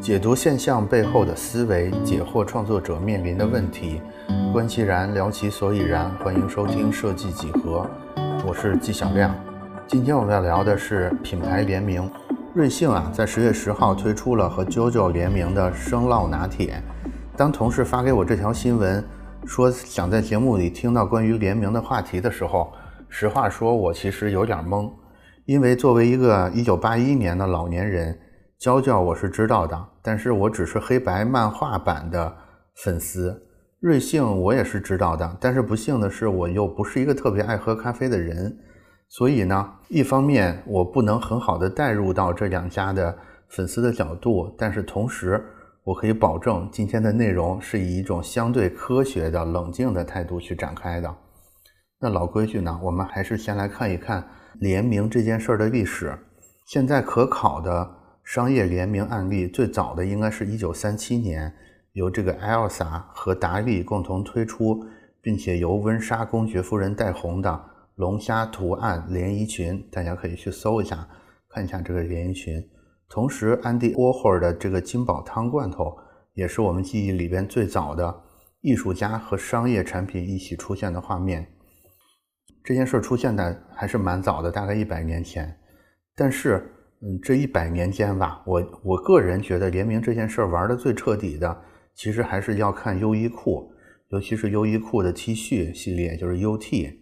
解读现象背后的思维，解惑创作者面临的问题，观其然，聊其所以然。欢迎收听设计几何，我是纪小亮。今天我们要聊的是品牌联名。瑞幸啊，在十月十号推出了和 JoJo 联名的生酪拿铁。当同事发给我这条新闻，说想在节目里听到关于联名的话题的时候，实话说，我其实有点懵，因为作为一个一九八一年的老年人。娇娇我是知道的，但是我只是黑白漫画版的粉丝。瑞幸我也是知道的，但是不幸的是我又不是一个特别爱喝咖啡的人，所以呢，一方面我不能很好的带入到这两家的粉丝的角度，但是同时我可以保证今天的内容是以一种相对科学的、冷静的态度去展开的。那老规矩呢，我们还是先来看一看联名这件事儿的历史。现在可考的。商业联名案例最早的应该是一九三七年，由这个 Elsa 和达利共同推出，并且由温莎公爵夫人带红的龙虾图案连衣裙，大家可以去搜一下，看一下这个连衣裙。同时，安迪沃霍尔的这个金宝汤罐头，也是我们记忆里边最早的艺术家和商业产品一起出现的画面。这件事出现的还是蛮早的，大概一百年前，但是。嗯，这一百年间吧，我我个人觉得联名这件事儿玩的最彻底的，其实还是要看优衣库，尤其是优衣库的 T 恤系列，就是 UT，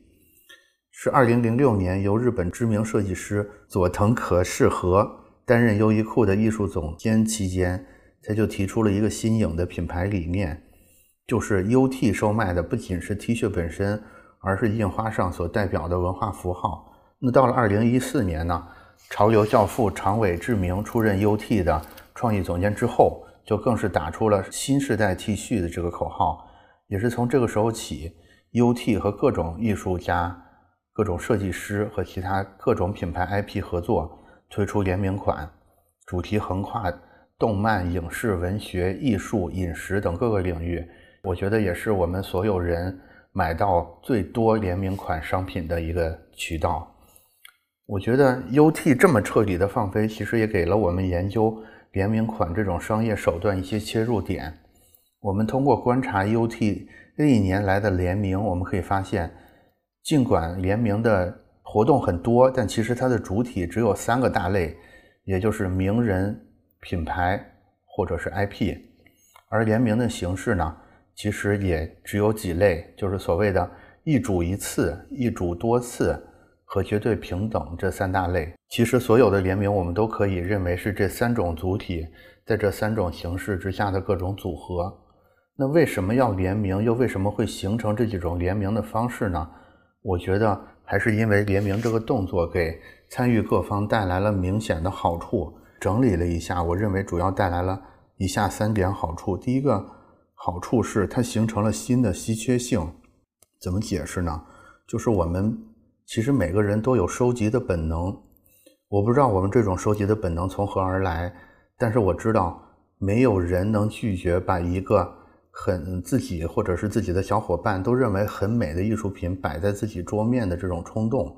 是二零零六年由日本知名设计师佐藤可士和担任优衣库的艺术总监期间，他就提出了一个新颖的品牌理念，就是 UT 售卖的不仅是 T 恤本身，而是印花上所代表的文化符号。那到了二零一四年呢？潮流教父常伟志明出任 UT 的创意总监之后，就更是打出了新时代 T 恤的这个口号。也是从这个时候起，UT 和各种艺术家、各种设计师和其他各种品牌 IP 合作，推出联名款，主题横跨动漫、影视、文学、艺术、饮食等各个领域。我觉得也是我们所有人买到最多联名款商品的一个渠道。我觉得 UT 这么彻底的放飞，其实也给了我们研究联名款这种商业手段一些切入点。我们通过观察 UT 历年来的联名，我们可以发现，尽管联名的活动很多，但其实它的主体只有三个大类，也就是名人、品牌或者是 IP。而联名的形式呢，其实也只有几类，就是所谓的一主一次、一主多次。和绝对平等这三大类，其实所有的联名我们都可以认为是这三种主体在这三种形式之下的各种组合。那为什么要联名？又为什么会形成这几种联名的方式呢？我觉得还是因为联名这个动作给参与各方带来了明显的好处。整理了一下，我认为主要带来了以下三点好处。第一个好处是它形成了新的稀缺性。怎么解释呢？就是我们。其实每个人都有收集的本能，我不知道我们这种收集的本能从何而来，但是我知道没有人能拒绝把一个很自己或者是自己的小伙伴都认为很美的艺术品摆在自己桌面的这种冲动。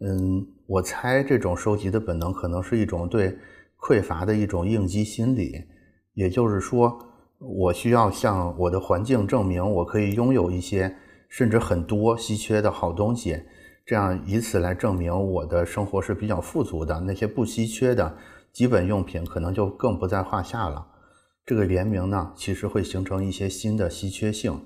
嗯，我猜这种收集的本能可能是一种对匮乏的一种应激心理，也就是说，我需要向我的环境证明我可以拥有一些甚至很多稀缺的好东西。这样以此来证明我的生活是比较富足的，那些不稀缺的基本用品可能就更不在话下了。这个联名呢，其实会形成一些新的稀缺性，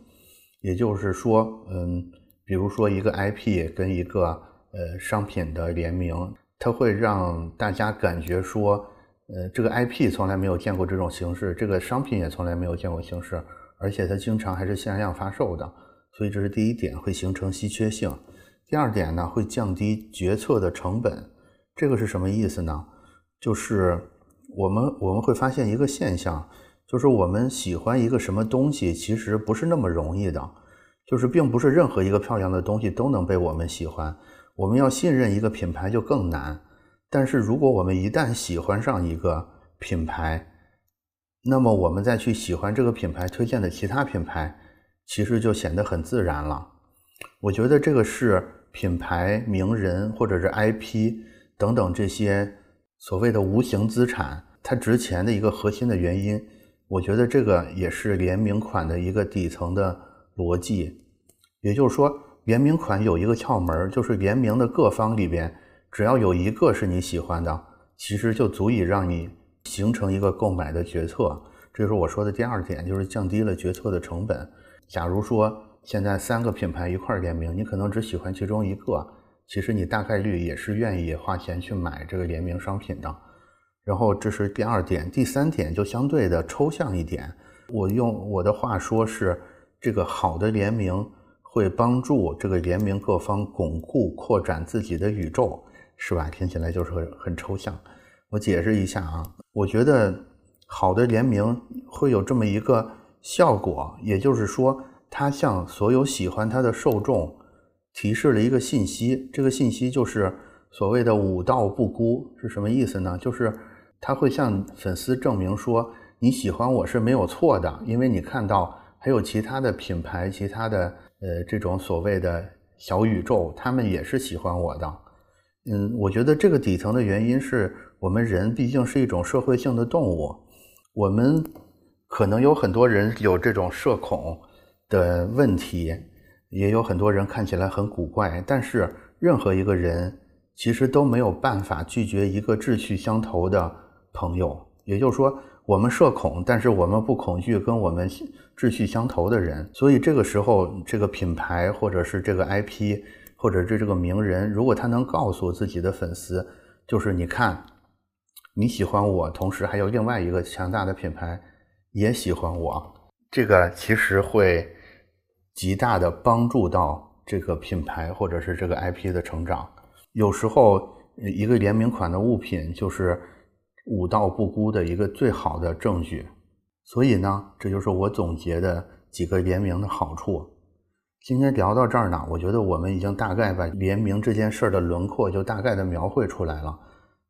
也就是说，嗯，比如说一个 IP 跟一个呃商品的联名，它会让大家感觉说，呃，这个 IP 从来没有见过这种形式，这个商品也从来没有见过形式，而且它经常还是限量发售的，所以这是第一点，会形成稀缺性。第二点呢，会降低决策的成本，这个是什么意思呢？就是我们我们会发现一个现象，就是我们喜欢一个什么东西，其实不是那么容易的，就是并不是任何一个漂亮的东西都能被我们喜欢。我们要信任一个品牌就更难。但是如果我们一旦喜欢上一个品牌，那么我们再去喜欢这个品牌推荐的其他品牌，其实就显得很自然了。我觉得这个是品牌名人或者是 IP 等等这些所谓的无形资产，它值钱的一个核心的原因，我觉得这个也是联名款的一个底层的逻辑。也就是说，联名款有一个窍门，就是联名的各方里边，只要有一个是你喜欢的，其实就足以让你形成一个购买的决策。这是我说的第二点，就是降低了决策的成本。假如说现在三个品牌一块联名，你可能只喜欢其中一个，其实你大概率也是愿意花钱去买这个联名商品的。然后这是第二点，第三点就相对的抽象一点。我用我的话说是，这个好的联名。会帮助这个联名各方巩固、扩展自己的宇宙，是吧？听起来就是很很抽象。我解释一下啊，我觉得好的联名会有这么一个效果，也就是说，它向所有喜欢它的受众提示了一个信息。这个信息就是所谓的“武道不孤”是什么意思呢？就是它会向粉丝证明说，你喜欢我是没有错的，因为你看到还有其他的品牌、其他的。呃，这种所谓的小宇宙，他们也是喜欢我的。嗯，我觉得这个底层的原因是我们人毕竟是一种社会性的动物，我们可能有很多人有这种社恐的问题，也有很多人看起来很古怪，但是任何一个人其实都没有办法拒绝一个志趣相投的朋友，也就是说。我们社恐，但是我们不恐惧跟我们志趣相投的人。所以这个时候，这个品牌或者是这个 IP，或者是这个名人，如果他能告诉自己的粉丝，就是你看，你喜欢我，同时还有另外一个强大的品牌也喜欢我，这个其实会极大的帮助到这个品牌或者是这个 IP 的成长。有时候一个联名款的物品就是。武道不孤的一个最好的证据，所以呢，这就是我总结的几个联名的好处。今天聊到这儿呢，我觉得我们已经大概把联名这件事儿的轮廓就大概的描绘出来了。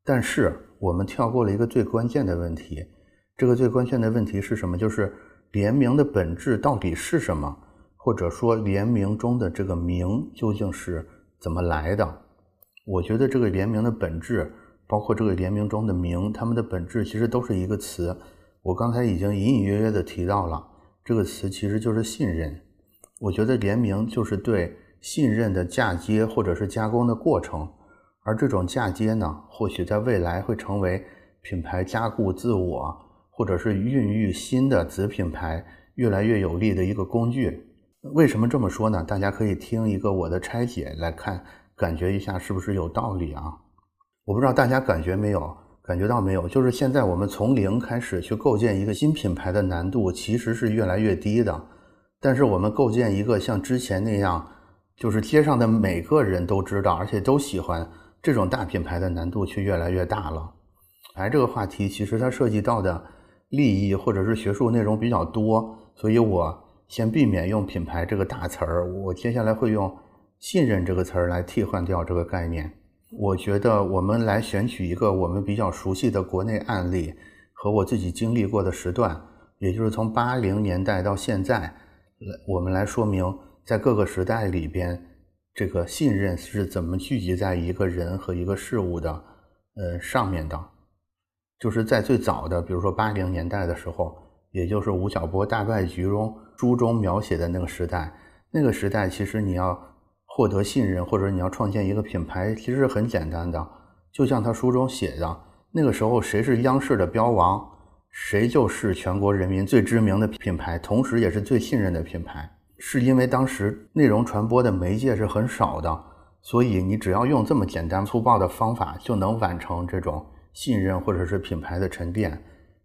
但是我们跳过了一个最关键的问题，这个最关键的问题是什么？就是联名的本质到底是什么？或者说联名中的这个名究竟是怎么来的？我觉得这个联名的本质。包括这个联名中的名，它们的本质其实都是一个词。我刚才已经隐隐约约的提到了，这个词其实就是信任。我觉得联名就是对信任的嫁接或者是加工的过程，而这种嫁接呢，或许在未来会成为品牌加固自我，或者是孕育新的子品牌越来越有力的一个工具。为什么这么说呢？大家可以听一个我的拆解来看，感觉一下是不是有道理啊？我不知道大家感觉没有，感觉到没有？就是现在我们从零开始去构建一个新品牌的难度其实是越来越低的，但是我们构建一个像之前那样，就是街上的每个人都知道而且都喜欢这种大品牌的难度却越来越大了。牌这个话题其实它涉及到的利益或者是学术内容比较多，所以我先避免用品牌这个大词儿，我接下来会用信任这个词儿来替换掉这个概念。我觉得我们来选取一个我们比较熟悉的国内案例和我自己经历过的时段，也就是从八零年代到现在，来我们来说明在各个时代里边，这个信任是怎么聚集在一个人和一个事物的呃上面的。就是在最早的，比如说八零年代的时候，也就是吴晓波大败局中书中描写的那个时代，那个时代其实你要。获得信任，或者你要创建一个品牌，其实是很简单的。就像他书中写的，那个时候谁是央视的标王，谁就是全国人民最知名的品牌，同时也是最信任的品牌。是因为当时内容传播的媒介是很少的，所以你只要用这么简单粗暴的方法，就能完成这种信任或者是品牌的沉淀。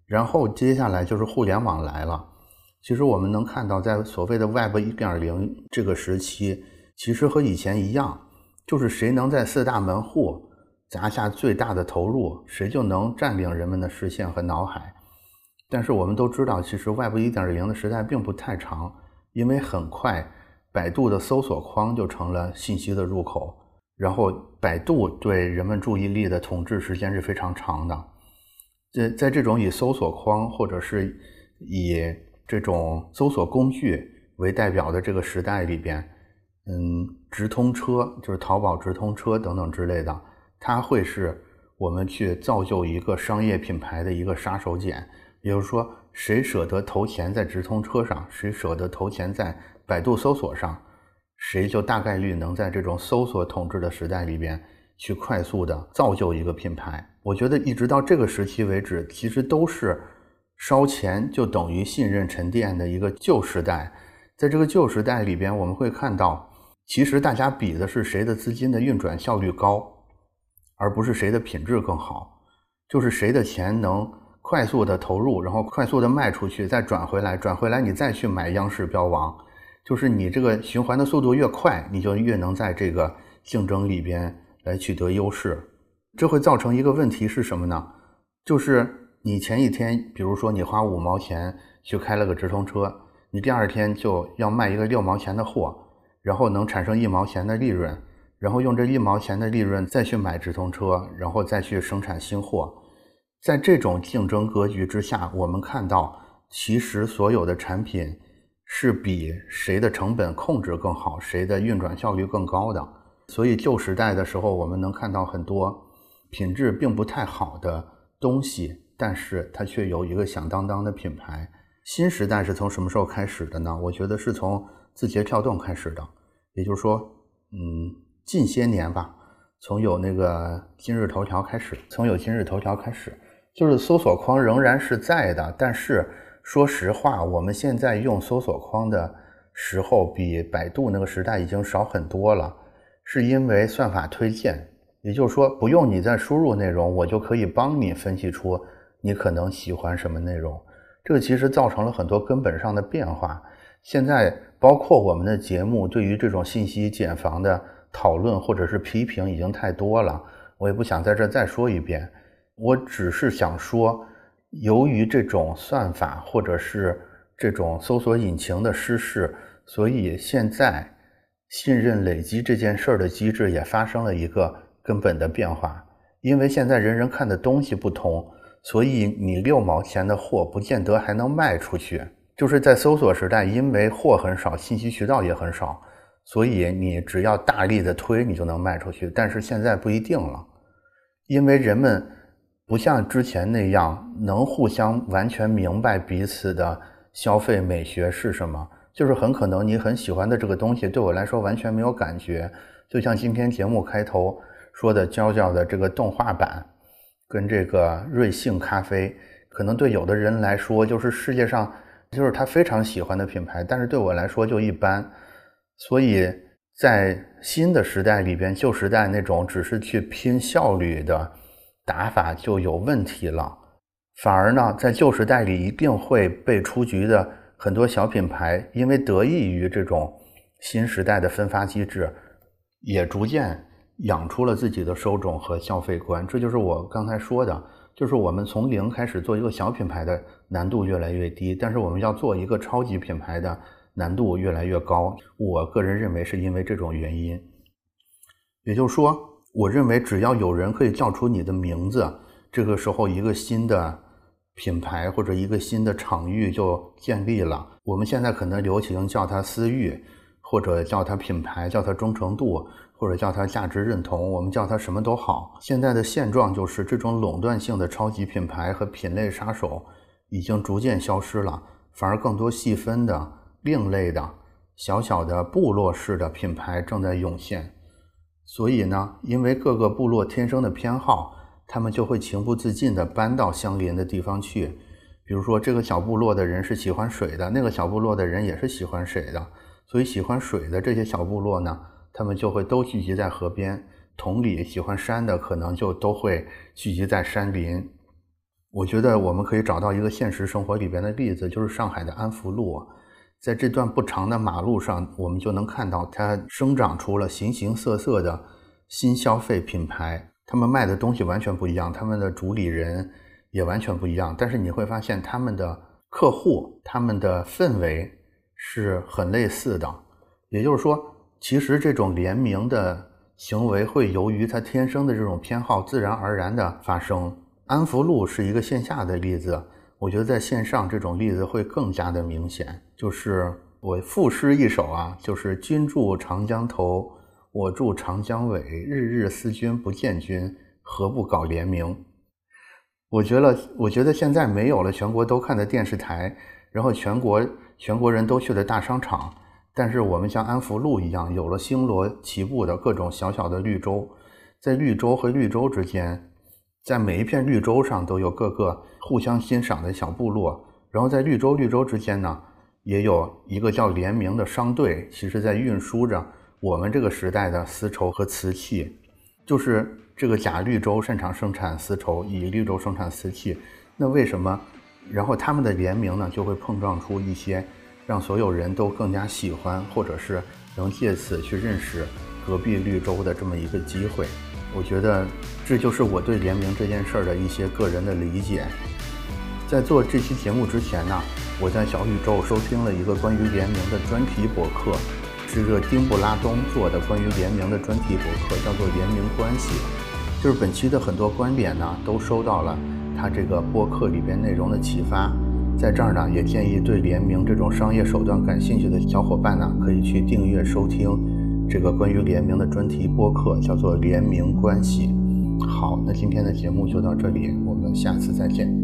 然后接下来就是互联网来了。其实我们能看到，在所谓的 Web 一点零这个时期。其实和以前一样，就是谁能在四大门户砸下最大的投入，谁就能占领人们的视线和脑海。但是我们都知道，其实 Web 1.0的时代并不太长，因为很快百度的搜索框就成了信息的入口，然后百度对人们注意力的统治时间是非常长的。在在这种以搜索框或者是以这种搜索工具为代表的这个时代里边。嗯，直通车就是淘宝直通车等等之类的，它会是我们去造就一个商业品牌的一个杀手锏。也就是说，谁舍得投钱在直通车上，谁舍得投钱在百度搜索上，谁就大概率能在这种搜索统治的时代里边去快速的造就一个品牌。我觉得一直到这个时期为止，其实都是烧钱就等于信任沉淀的一个旧时代。在这个旧时代里边，我们会看到，其实大家比的是谁的资金的运转效率高，而不是谁的品质更好，就是谁的钱能。快速的投入，然后快速的卖出去，再转回来，转回来你再去买央视标王，就是你这个循环的速度越快，你就越能在这个竞争里边来取得优势。这会造成一个问题是什么呢？就是你前一天，比如说你花五毛钱去开了个直通车，你第二天就要卖一个六毛钱的货，然后能产生一毛钱的利润，然后用这一毛钱的利润再去买直通车，然后再去生产新货。在这种竞争格局之下，我们看到，其实所有的产品是比谁的成本控制更好，谁的运转效率更高的。所以旧时代的时候，我们能看到很多品质并不太好的东西，但是它却有一个响当当的品牌。新时代是从什么时候开始的呢？我觉得是从字节跳动开始的，也就是说，嗯，近些年吧，从有那个今日头条开始，从有今日头条开始。就是搜索框仍然是在的，但是说实话，我们现在用搜索框的时候，比百度那个时代已经少很多了。是因为算法推荐，也就是说，不用你再输入内容，我就可以帮你分析出你可能喜欢什么内容。这个其实造成了很多根本上的变化。现在包括我们的节目，对于这种信息茧房的讨论或者是批评已经太多了，我也不想在这再说一遍。我只是想说，由于这种算法或者是这种搜索引擎的失势，所以现在信任累积这件事儿的机制也发生了一个根本的变化。因为现在人人看的东西不同，所以你六毛钱的货不见得还能卖出去。就是在搜索时代，因为货很少，信息渠道也很少，所以你只要大力的推，你就能卖出去。但是现在不一定了，因为人们。不像之前那样能互相完全明白彼此的消费美学是什么，就是很可能你很喜欢的这个东西对我来说完全没有感觉。就像今天节目开头说的，娇娇的这个动画版跟这个瑞幸咖啡，可能对有的人来说就是世界上就是他非常喜欢的品牌，但是对我来说就一般。所以在新的时代里边，旧时代那种只是去拼效率的。打法就有问题了，反而呢，在旧时代里一定会被出局的很多小品牌，因为得益于这种新时代的分发机制，也逐渐养出了自己的受众和消费观。这就是我刚才说的，就是我们从零开始做一个小品牌的难度越来越低，但是我们要做一个超级品牌的难度越来越高。我个人认为是因为这种原因，也就是说。我认为，只要有人可以叫出你的名字，这个时候一个新的品牌或者一个新的场域就建立了。我们现在可能流行叫它私域，或者叫它品牌，叫它忠诚度，或者叫它价值认同，我们叫它什么都好。现在的现状就是，这种垄断性的超级品牌和品类杀手已经逐渐消失了，反而更多细分的、另类的、小小的部落式的品牌正在涌现。所以呢，因为各个部落天生的偏好，他们就会情不自禁地搬到相邻的地方去。比如说，这个小部落的人是喜欢水的，那个小部落的人也是喜欢水的，所以喜欢水的这些小部落呢，他们就会都聚集在河边。同理，喜欢山的可能就都会聚集在山林。我觉得我们可以找到一个现实生活里边的例子，就是上海的安福路。在这段不长的马路上，我们就能看到它生长出了形形色色的新消费品牌。他们卖的东西完全不一样，他们的主理人也完全不一样。但是你会发现，他们的客户、他们的氛围是很类似的。也就是说，其实这种联名的行为会由于它天生的这种偏好，自然而然的发生。安福路是一个线下的例子。我觉得在线上这种例子会更加的明显。就是我赋诗一首啊，就是“君住长江头，我住长江尾，日日思君不见君，何不搞联名？我觉得，我觉得现在没有了全国都看的电视台，然后全国全国人都去的大商场，但是我们像安福路一样，有了星罗棋布的各种小小的绿洲，在绿洲和绿洲之间，在每一片绿洲上都有各个互相欣赏的小部落，然后在绿洲绿洲之间呢，也有一个叫联名的商队，其实在运输着我们这个时代的丝绸和瓷器，就是。这个甲绿洲擅长生产丝绸，乙绿洲生产瓷器，那为什么？然后他们的联名呢，就会碰撞出一些让所有人都更加喜欢，或者是能借此去认识隔壁绿洲的这么一个机会。我觉得这就是我对联名这件事儿的一些个人的理解。在做这期节目之前呢，我在小宇宙收听了一个关于联名的专题博客，是个丁布拉东做的关于联名的专题博客，叫做《联名关系》。就是本期的很多观点呢，都收到了他这个播客里边内容的启发，在这儿呢，也建议对联名这种商业手段感兴趣的小伙伴呢，可以去订阅收听这个关于联名的专题播客，叫做《联名关系》。好，那今天的节目就到这里，我们下次再见。